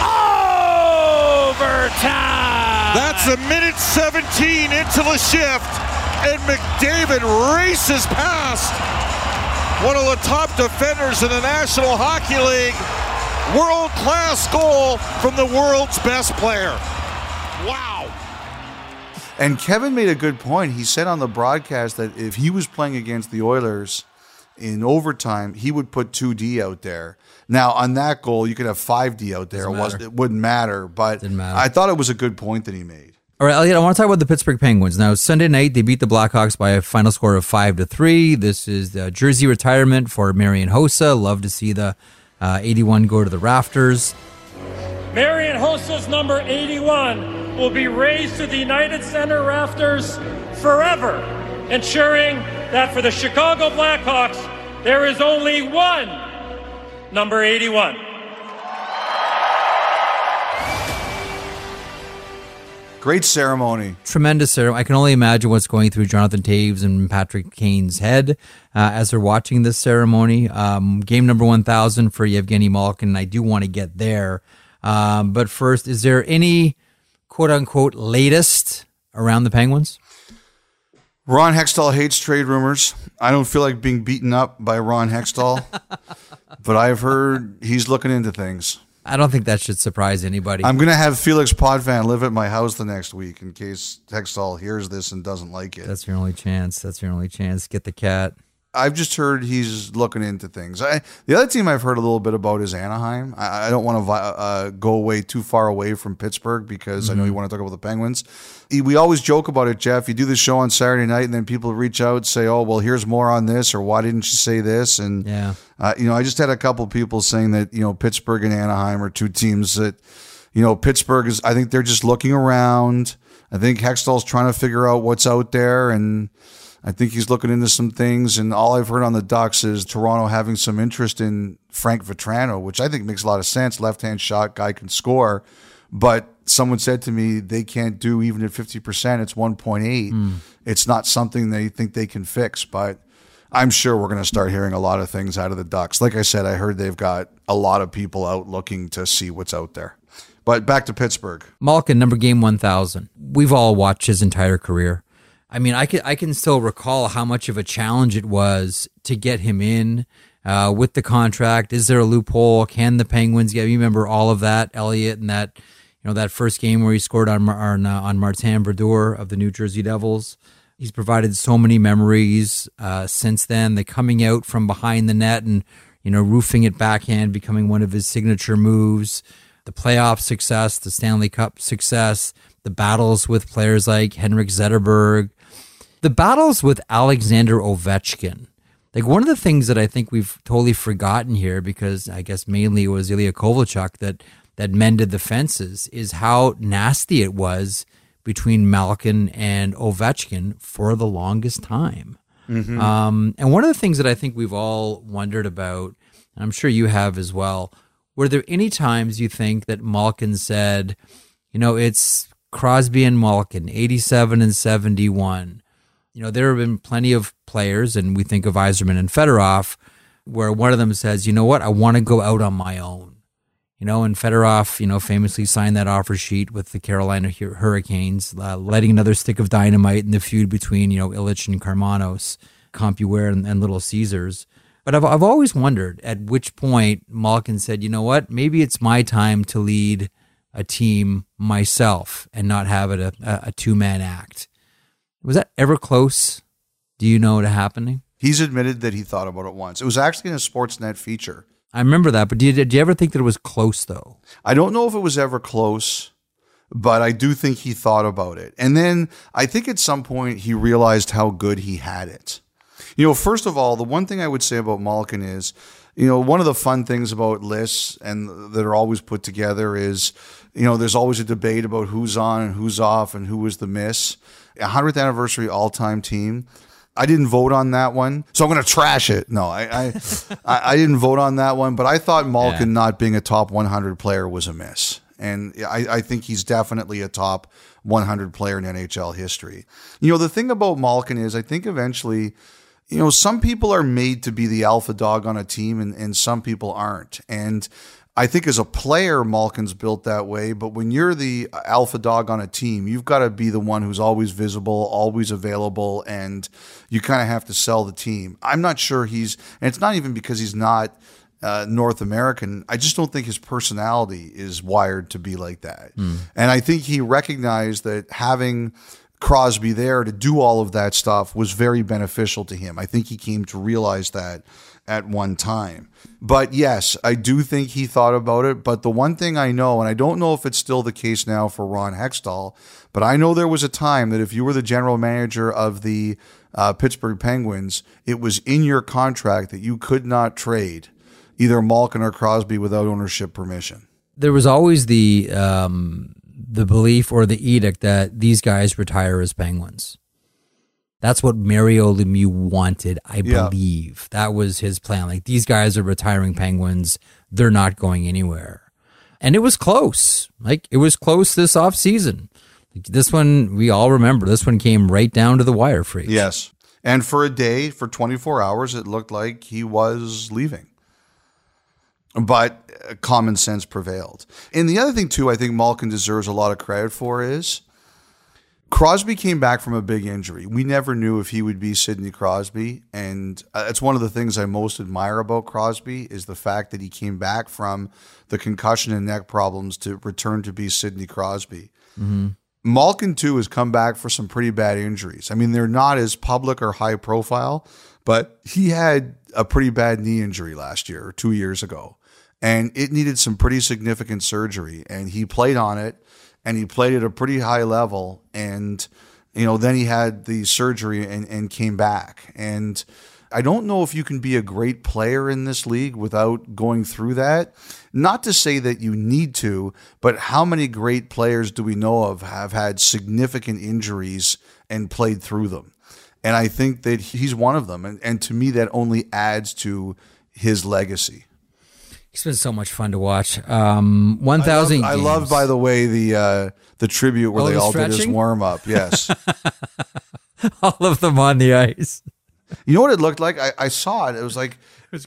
overtime. That's a minute 17 into the shift, and McDavid races past one of the top defenders in the National Hockey League. World class goal from the world's best player. Wow. And Kevin made a good point. He said on the broadcast that if he was playing against the Oilers in overtime, he would put 2D out there. Now, on that goal, you could have 5D out there. It, wasn't, it wouldn't matter. But Didn't matter. I thought it was a good point that he made. All right, Elliotte, I want to talk about the Pittsburgh Penguins. Now, Sunday night, they beat the Blackhawks by a final score of 5 to 3. This is the jersey retirement for Marian Hossa. Love to see the uh, 81 go to the rafters. Marian Hossa's number 81 will be raised to the United Center rafters forever, ensuring that for the Chicago Blackhawks, there is only one number 81. Great ceremony. Tremendous ceremony. I can only imagine what's going through Jonathan Toews and Patrick Kane's head uh, as they're watching this ceremony. Um, game number 1000 for Evgeni Malkin. I do want to get there. Um, but first, is there any quote unquote latest around the Penguins? Ron Hextall hates trade rumors. I don't feel like being beaten up by Ron Hextall, but I've heard he's looking into things. I don't think that should surprise anybody. I'm going to have Felix Potvin live at my house the next week in case Hextall hears this and doesn't like it. That's your only chance. That's your only chance. Get the cat. I've just heard he's looking into things. I, the other team I've heard a little bit about is Anaheim. I, I don't want to uh, go away too far away from Pittsburgh because I know you want to talk about the Penguins. We always joke about it, Jeff. You do the show on Saturday night, and then people reach out and say, "Oh, well, here's more on this," or "Why didn't you say this?" And Yeah. uh, you know, I just had a couple people saying that you know Pittsburgh and Anaheim are two teams that you know Pittsburgh is. I think they're just looking around. I think Hextall's trying to figure out what's out there, and I think he's looking into some things. And all I've heard on the Ducks is Toronto having some interest in Frank Vatrano, which I think makes a lot of sense. Left hand shot, guy can score, but someone said to me they can't do even at fifty percent. It's one point eight. Hmm. It's not something they think they can fix, but. I'm sure we're going to start hearing a lot of things out of the Ducks. Like I said, I heard they've got a lot of people out looking to see what's out there. But back to Pittsburgh. Malkin, number game 1000. We've all watched his entire career. I mean, I can, I can still recall how much of a challenge it was to get him in uh, with the contract. Is there a loophole? Can the Penguins get? You remember all of that, Elliotte, and that you know that first game where he scored on on, uh, on Martin Brodeur of the New Jersey Devils. He's provided so many memories uh, since then. The coming out from behind the net and you know roofing it backhand, becoming one of his signature moves the playoff success, the Stanley Cup success, the battles with players like Henrik Zetterberg, the battles with Alexander Ovechkin. Like one of the things that I think we've totally forgotten here, because I guess mainly it was Ilya Kovalchuk that that mended the fences, is how nasty it was between Malkin and Ovechkin for the longest time. Um, and one of the things that I think we've all wondered about, and I'm sure you have as well, were there any times you think that Malkin said, you know, it's Crosby and Malkin, 87 and 71. You know, there have been plenty of players, and we think of Yzerman and Fedorov, where one of them says, you know what, I want to go out on my own. You know, and Fedorov, you know, famously signed that offer sheet with the Carolina Hurricanes, uh, lighting another stick of dynamite in the feud between, you know, Ilitch and Karmanos, CompuWare and, and Little Caesars. But I've, I've always wondered at which point Malkin said, you know what, maybe it's my time to lead a team myself and not have it a, a two man act. Was that ever close? Do you know to happening? He's admitted that he thought about it once. It was actually in a Sportsnet feature. I remember that, but did, did you ever think that it was close though? I don't know if it was ever close, but I do think he thought about it. And then I think at some point he realized how good he had it. You know, first of all, the one thing I would say about Malkin is, you know, one of the fun things about lists and that are always put together is, you know, there's always a debate about who's on and who's off and who was the miss. Hundredth anniversary all time team. I didn't vote on that one, so I'm going to trash it. No, I I, I I didn't vote on that one, but I thought Malkin not being a top 100 player was a miss, and I, I think he's definitely a top 100 player in NHL history. You know, the thing about Malkin is, I think eventually, you know, some people are made to be the alpha dog on a team, and and some people aren't, and. I think as a player, Malkin's built that way. But when you're the alpha dog on a team, you've got to be the one who's always visible, always available, and you kind of have to sell the team. I'm not sure he's, and it's not even because he's not uh, North American. I just don't think his personality is wired to be like that. And I think he recognized that having Crosby there to do all of that stuff was very beneficial to him. I think he came to realize that at one time. But yes, I do think he thought about it. But the one thing I know, and I don't know if it's still the case now for Ron Hextall, but I know there was a time that if you were the general manager of the uh, Pittsburgh Penguins, it was in your contract that you could not trade either Malkin or Crosby without ownership permission. There was always the um, the belief or the edict that these guys retire as Penguins. That's what Mario Lemieux wanted, I Yeah. believe. That was his plan. Like these guys are retiring Penguins, they're not going anywhere. And it was close. Like it was close this off season. Like, this one we all remember. This one came right down to the wire freak. Yes. And for a day, for 24 hours, it looked like he was leaving. But uh, common sense prevailed. And the other thing, too, I think Malkin deserves a lot of credit for is Crosby came back from a big injury. We never knew if he would be Sidney Crosby. And uh, it's one of the things I most admire about Crosby is the fact that he came back from the concussion and neck problems to return to be Sidney Crosby. Malkin too has come back for some pretty bad injuries. I mean, they're not as public or high profile, but he had a pretty bad knee injury last year or two years ago, and it needed some pretty significant surgery. And he played on it, and he played at a pretty high level. And you know, then he had the surgery and and came back. And I don't know if you can be a great player in this league without going through that. Not to say that you need to, but how many great players do we know of have had significant injuries and played through them? And I think that he's one of them. And, and to me, that only adds to his legacy. He's been so much fun to watch. Um, One thousand. I love, by the way, the uh, the tribute where Oh, they the all did his stretching? warm up. Yes. all of them on the ice. You know what it looked like? I, I saw it. It was like,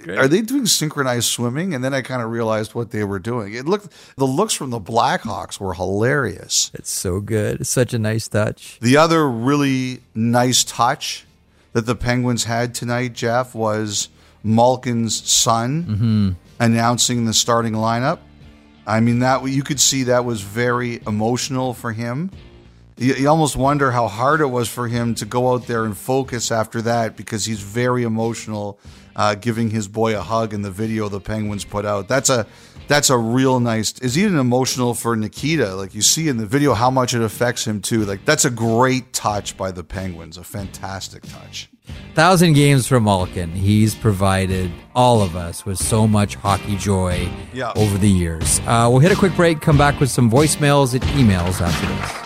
are they doing synchronized swimming? And then I kind of realized what they were doing. It looked, the looks from the Blackhawks were hilarious. It's so good. It's such a nice touch. The other really nice touch that the Penguins had tonight, Jeff, was Malkin's son announcing the starting lineup. I mean, that you could see that was very emotional for him. You, you almost wonder how hard it was for him to go out there and focus after that because he's very emotional, uh, giving his boy a hug in the video the Penguins put out. That's a that's a real nice. Is even emotional for Nikita? Like you see in the video how much it affects him too. Like that's a great touch by the Penguins, a fantastic touch. Thousand games for Malkin. He's provided all of us with so much hockey joy Yeah. over the years. Uh, we'll hit a quick break, come back with some voicemails and emails after this.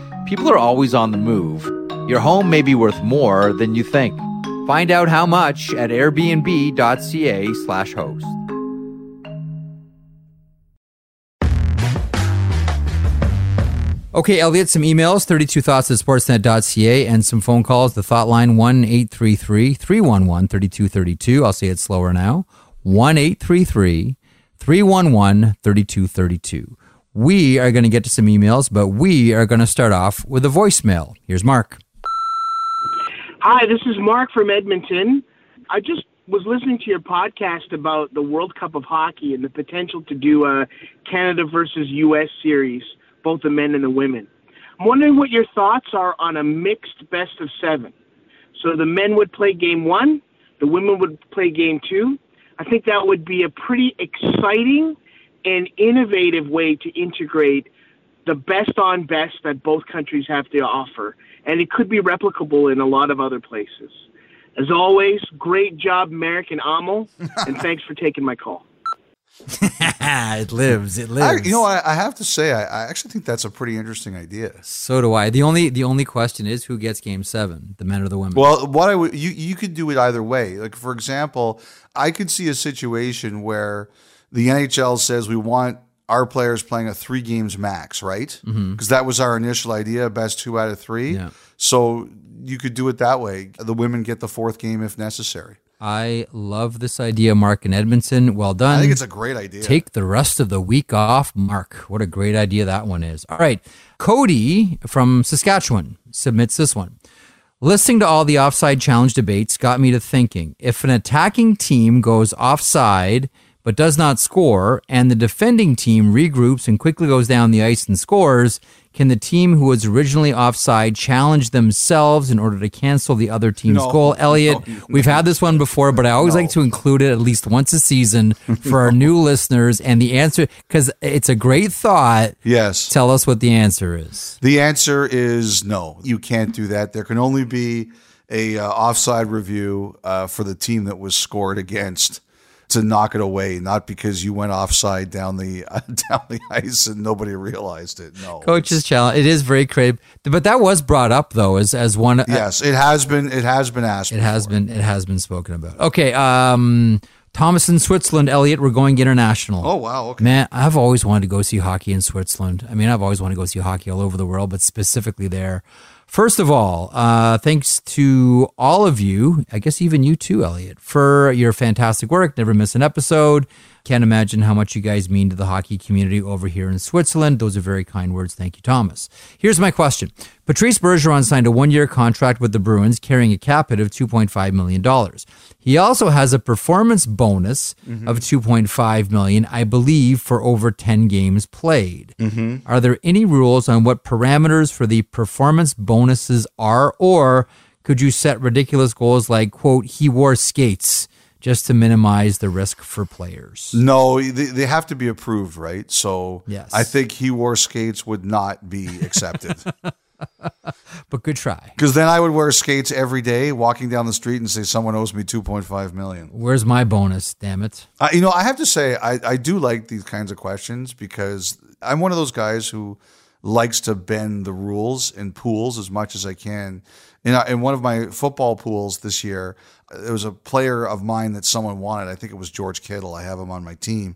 People are always on the move. Your home may be worth more than you think. Find out how much at airbnb.ca slash host. Okay, Elliot, some emails, 32 thoughts at sportsnet.ca, and some phone calls. The thought line 1 833 311 3232. I'll say it slower now 1 833 311 3232. We are going to get to some emails, but we are going to start off with a voicemail. Here's Mark. Hi, this is Mark from Edmonton. I just was listening to your podcast about the World Cup of Hockey and the potential to do a Canada versus U.S. series, both the men and the women. I'm wondering what your thoughts are on a mixed best of seven. So the men would play game one, the women would play game two. I think that would be a pretty exciting and innovative way to integrate the best on best that both countries have to offer. And it could be replicable in a lot of other places. As always, great job, Marek and Amo, and thanks for taking my call. it lives. It I, lives. you know, I, I have to say, I, I actually think that's a pretty interesting idea. so do I. The only the only question is who gets game seven, the men or the women? Well, what I would you you could do it either way. Like for example, I could see a situation where the NHL says we want our players playing a three games max, right? Because Mhm. that was our initial idea, best two out of three. Yeah. So you could do it that way. The women get the fourth game if necessary. I love this idea, Mark in Edmonton. Well done. I think it's a great idea. Take the rest of the week off, Mark. What a great idea that one is. All right. Cody from Saskatchewan submits this one. Listening to all the offside challenge debates got me to thinking if an attacking team goes offside but does not score, and the defending team regroups and quickly goes down the ice and scores, can the team who was originally offside challenge themselves in order to cancel the other team's No. goal? Elliotte, No, we've had this one before, but I always like to include it at least once a season for our new listeners. And the answer, because it's a great thought. Yes. Tell us what the answer is. The answer is no. You can't do that. There can only be a uh, offside review uh, for the team that was scored against to knock it away, not because you went offside down the uh, down the ice and nobody realized it. No. Coach's challenge. It is very creative, but that was brought up though as as one. Yes, it has been. It has been asked. It has been. It has been spoken about. Okay. Um, Thomas in Switzerland, Elliotte. We're going international. Oh wow. Okay. Man, I've always wanted to go see hockey in Switzerland. I mean, I've always wanted to go see hockey all over the world, but specifically there. First of all, uh, thanks to all of you, I guess even you too, Elliotte, for your fantastic work. Never miss an episode. Can't imagine how much you guys mean to the hockey community over here in Switzerland. Those are very kind words. Thank you, Thomas. Here's my question Patrice Bergeron signed a one year contract with the Bruins carrying a cap hit of $2.5 million. He also has a performance bonus mm-hmm. of 2.5 million, I believe, for over 10 games played. Mm-hmm. Are there any rules on what parameters for the performance bonuses are, or could you set ridiculous goals like, quote, he wore skates? Just to minimize the risk for players. No, they, they have to be approved, right? So Yes. I think he wore skates would not be accepted. But good try. Because then I would wear skates every day, walking down the street and say someone owes me two point five million. Where's my bonus? Damn it. Uh, you know, I have to say, I, I do like these kinds of questions because I'm one of those guys who likes to bend the rules in pools as much as I can. In, in one of my football pools this year, uh, there was a player of mine that someone wanted. I think it was George Kittle. I have him on my team.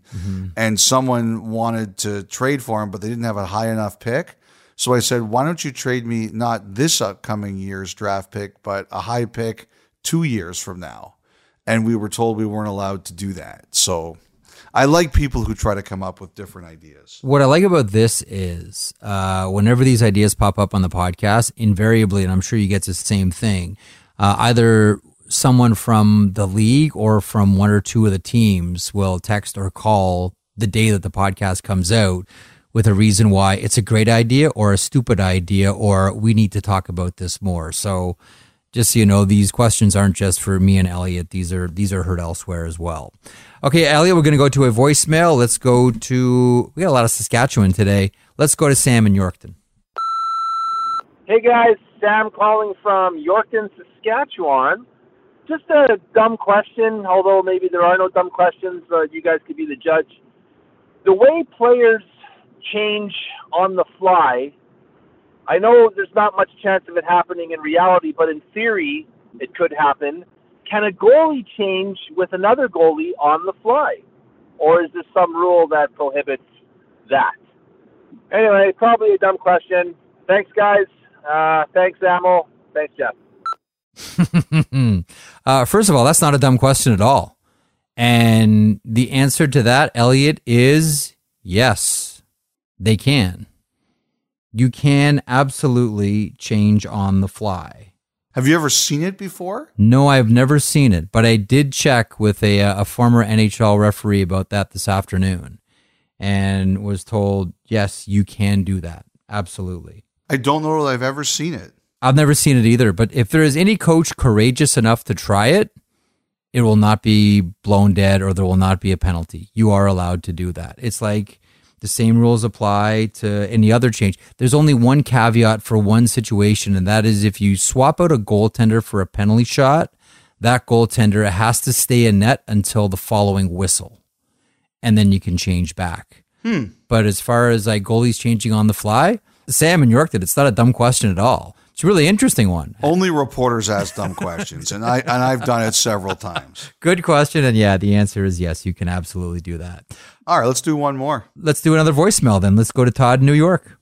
And someone wanted to trade for him, but they didn't have a high enough pick. So I said, why don't you trade me not this upcoming year's draft pick, but a high pick two years from now? And we were told we weren't allowed to do that. So I like people who try to come up with different ideas. What I like about this is uh, whenever these ideas pop up on the podcast, invariably, and I'm sure you get the same thing, uh, either someone from the league or from one or two of the teams will text or call the day that the podcast comes out with a reason why it's a great idea or a stupid idea or we need to talk about this more. So just so you know, these questions aren't just for me and Elliotte. These are these are heard elsewhere as well. Okay, Elliotte, we're going to go to a voicemail. Let's go to we got a lot of Saskatchewan today. Let's go to Sam in Yorkton. Hey guys, Sam calling from Yorkton, Saskatchewan. Just a dumb question, although maybe there are no dumb questions. Uh, you guys could be the judge. The way players change on the fly, I know there's not much chance of it happening in reality, but in theory, it could happen. Can a goalie change with another goalie on the fly? Or is there some rule that prohibits that? Anyway, probably a dumb question. Thanks, guys. Uh, thanks, Amel. Thanks, Jeff. uh, first of all, that's not a dumb question at all. And the answer to that, Elliotte, is yes, they can. You can absolutely change on the fly. Have you ever seen it before? No, I've never seen it, but I did check with a, uh, a former NHL referee about that this afternoon and was told, yes, you can do that. Absolutely. I don't know that I've ever seen it. I've never seen it either, but if there is any coach courageous enough to try it, it will not be blown dead or there will not be a penalty. You are allowed to do that. It's like the same rules apply to any other change. There's only one caveat for one situation, and that is if you swap out a goaltender for a penalty shot, that goaltender has to stay in net until the following whistle, and then you can change back. Hmm. But as far as like goalies changing on the fly, Sam in Yorkton. It's not a dumb question at all. It's a really interesting one. Only reporters ask dumb questions, and I and I've done it several times. Good question. And yeah, the answer is yes, you can absolutely do that. All right, let's do one more. Let's do another voicemail then. Let's go to Todd in New York.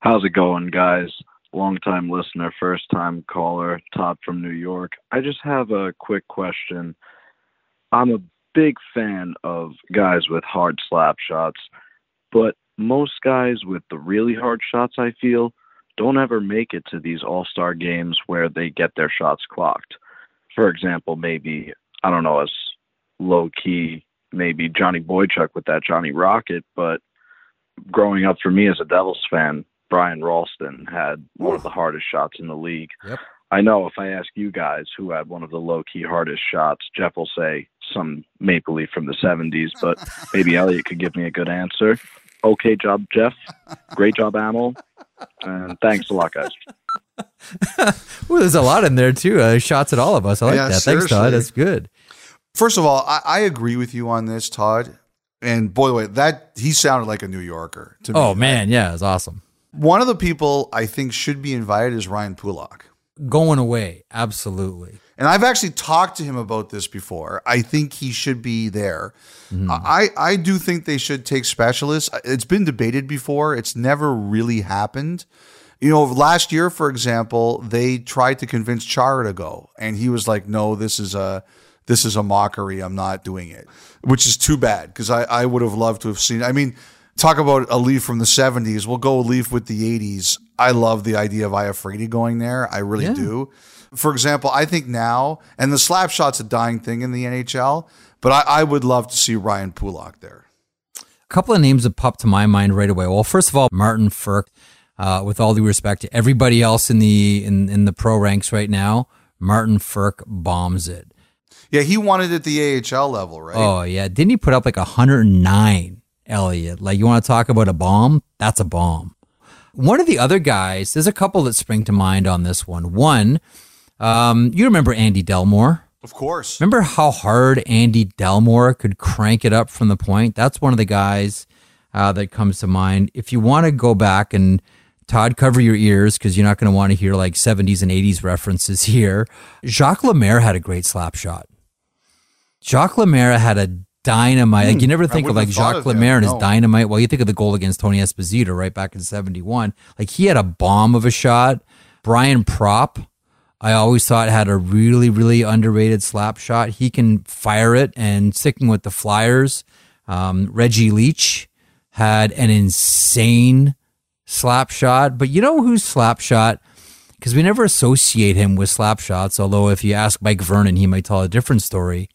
How's it going, guys? Long time listener, first time caller, Todd from New York. I just have a quick question. I'm a big fan of guys with hard slap shots, but most guys with the really hard shots, I feel, don't ever make it to these all star games where they get their shots clocked. For example, maybe, I don't know, as low key, maybe Johnny Boychuk with that Johnny Rocket, but growing up for me as a Devils fan, Brian Rolston had one of the hardest shots in the league. Yep. I know if I ask you guys who had one of the low key hardest shots, Jeff will say some Maple Leaf from the 70s, but maybe Elliotte could give me a good answer. Okay job, Jeff. Great job, Amel. And thanks a lot, guys. Well, there's a lot in there too. Uh, shots at all of us. I like Yeah, that. Thanks, Todd. That's good. First of all, I, I agree with you on this, Todd. And boy, the way that he sounded like a New Yorker to me. Oh man, yeah, it's awesome. One of the people I think should be invited is Ryan Pulock. Going away, absolutely. And I've actually talked to him about this before. I think he should be there. Mm-hmm. I, I do think they should take specialists. It's been debated before. It's never really happened. You know, last year, for example, they tried to convince Chara to go, and he was like, "No, this is a this is a mockery. I'm not doing it," which is too bad because I, I would have loved to have seen. I mean, talk about a Leaf from the '70s. We'll go a Leaf with the '80s. I love the idea of Iafrate going there. I really Yeah. do. For example, I think now, and the slap shot's a dying thing in the NHL, but I, I would love to see Ryan Pulock there. A couple of names that pop to my mind right away. Well, first of all, Martin Frk. Uh, with all due respect to everybody else in the in, in the pro ranks right now, Martin Frk bombs it. Yeah, he wanted it at the AHL level, right? Oh yeah, didn't he put up like 109? Elliotte, like you want to talk about a bomb? That's a bomb. One of the other guys, there's a couple that spring to mind on this one. One, um, you remember Andy Delmore? Of course. Remember how hard Andy Delmore could crank it up from the point? That's one of the guys uh, that comes to mind. If you want to go back and Todd, cover your ears because you're not going to want to hear like 70s and 80s references here. Jacques Lemaire had a great slap shot. Jacques Lemaire had a dynamite. like you never Hmm, think of like Jacques of Lemaire and his dynamite. Well, you think of the goal against Tony Esposito right back in 71. Like he had a bomb of a shot. Brian Propp, I always thought had a really, really underrated slap shot. He can fire it and sticking with the Flyers. Um, Reggie Leach had an insane slap shot. But you know who's slap shot? Because we never associate him with slap shots. Although if you ask Mike Vernon, he might tell a different story.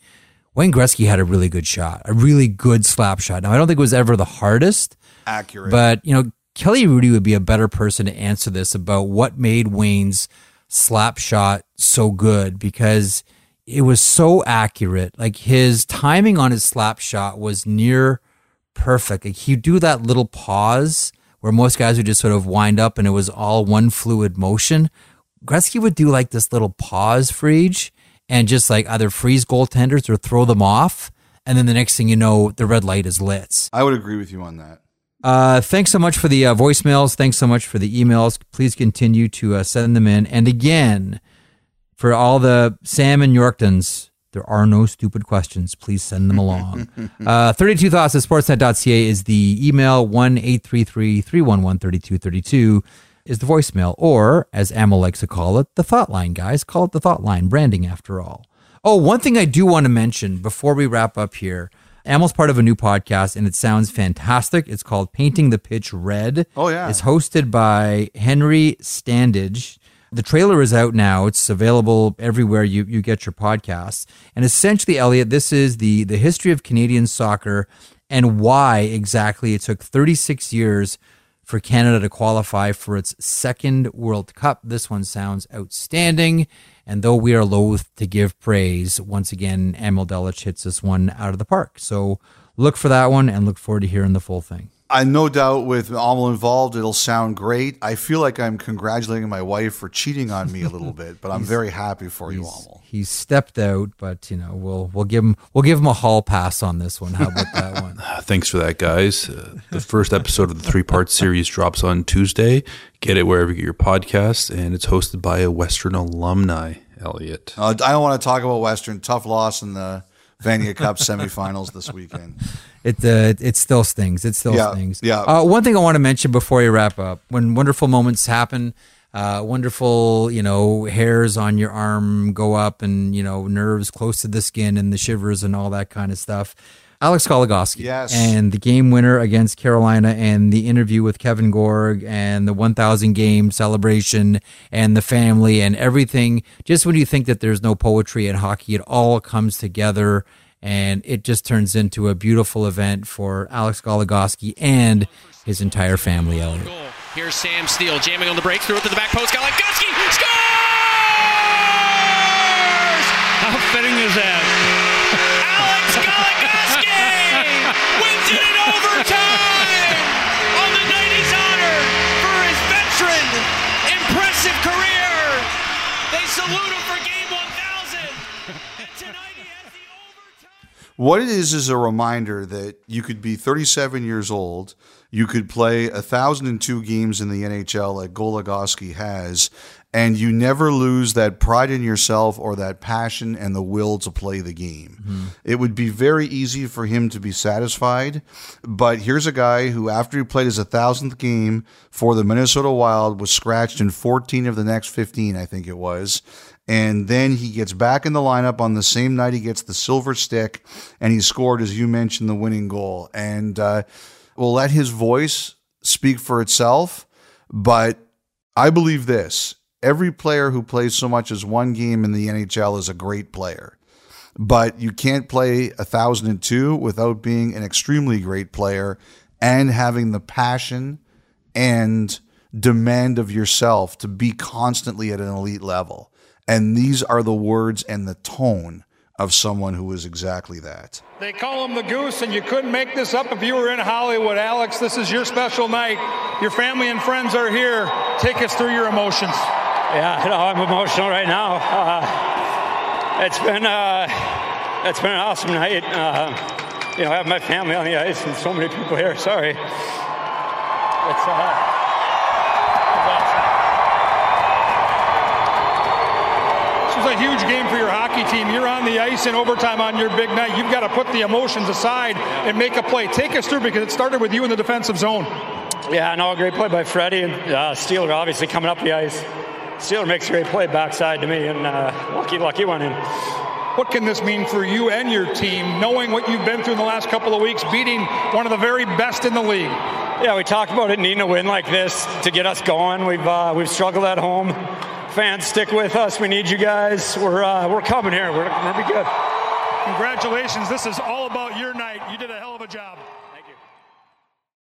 Wayne Gretzky had a really good shot, a really good slap shot. Now I don't think it was ever the hardest, Accurate. but you know Kelly Hrudey would be a better person to answer this about what made Wayne's slap shot so good because it was so accurate. Like his timing on his slap shot was near perfect. Like he'd do that little pause where most guys would just sort of wind up and it was all one fluid motion. Gretzky would do like this little pause for each and just like either freeze goaltenders or throw them off. And then the next thing you know, the red light is lit. I would agree with you on that. Uh, thanks so much for the uh, voicemails. Thanks so much for the emails. Please continue to uh, send them in. And again, for all the Sam and Yorktons, there are no stupid questions. Please send them along. uh, 32 thoughts at sportsnet.ca is the email. 1 833 311 3232 is the voicemail. Or, as Amel likes to call it, the thought line, guys. Call it the thought line. Branding, after all. Oh, one thing I do want to mention before we wrap up here. Amel's part of a new podcast and it sounds fantastic. It's called Painting the Pitch Red. Oh, yeah. It's hosted by Henry Standage. The trailer is out now. It's available everywhere you, you get your podcasts. And essentially, Elliotte, this is the, the history of Canadian soccer and why exactly it took 36 years for Canada to qualify for its second World Cup. This one sounds outstanding. And though we are loath to give praise, once again, Emil Delich hits this one out of the park. So look for that one and look forward to hearing the full thing. I no doubt with Amel involved, it'll sound great. I feel like I'm congratulating my wife for cheating on me a little bit, but I'm very happy for you, Amel. He's stepped out, but you know we'll we'll give him we'll give him a hall pass on this one. How about that one? Uh, Thanks for that, guys. Uh, the first episode of the three part series drops on Tuesday. Get it wherever you get your podcasts, and it's hosted by a Western alumni, Elliotte. Uh, I don't want to talk about Western. Tough loss in the Vanier Cup semifinals this weekend. It uh, it still stings. It still Yeah, stings. yeah. Uh, one thing I want to mention before we wrap up: when wonderful moments happen, uh, wonderful you know hairs on your arm go up, and you know nerves close to the skin, and the shivers and all that kind of stuff. Alex Goligoski. Yes. And the game winner against Carolina and the interview with Kevin Gorg and the 1000 game celebration and the family and everything. Just when you think that there's no poetry in hockey, it all comes together and it just turns into a beautiful event for Alex Goligoski and his entire family, Elliotte. Here's Sam Steel jamming on the break, through it to the back post. Goligoski scores! How fitting is that? What it is is a reminder that you could be 37 years old, you could play 1,002 games in the NHL like Goligoski has, and you never lose that pride in yourself or that passion and the will to play the game. Mm-hmm. It would be very easy for him to be satisfied, but here's a guy who, after he played his 1,000th game for the Minnesota Wild, was scratched in 14 of the next 15, I think it was. And then he gets back in the lineup on the same night he gets the silver stick, and he scored, as you mentioned, the winning goal. And uh, we'll let his voice speak for itself. But I believe this every player who plays so much as one game in the NHL is a great player. But you can't play 1,002 without being an extremely great player and having the passion and demand of yourself to be constantly at an elite level. And these are the words and the tone of someone who is exactly that. They call him the Goose, and you couldn't make this up if you were in Hollywood. Alex, this is your special night. Your family and friends are here. Take us through your emotions. Yeah, no, I'm emotional right now. Uh, it's been uh, it's been an awesome night. Uh, you know, I have my family on the ice and so many people here. Sorry. It's uh, Was a huge game for your hockey team. You're on the ice in overtime on your big night. You've got to put the emotions aside and make a play. Take us through because it started with you in the defensive zone. Yeah, no, great play by Freddie and uh, Steeler obviously coming up the ice. Steeler makes a great play backside to me, and uh, lucky, lucky one in. What can this mean for you and your team, knowing what you've been through in the last couple of weeks, beating one of the very best in the league? Yeah, we talked about it needing a win like this to get us going. We've uh, we've struggled at home. Fans, stick with us. We need you guys. We're uh, we're coming here. We're, we're gonna be good. Congratulations. This is all about your night. You did a hell of a job.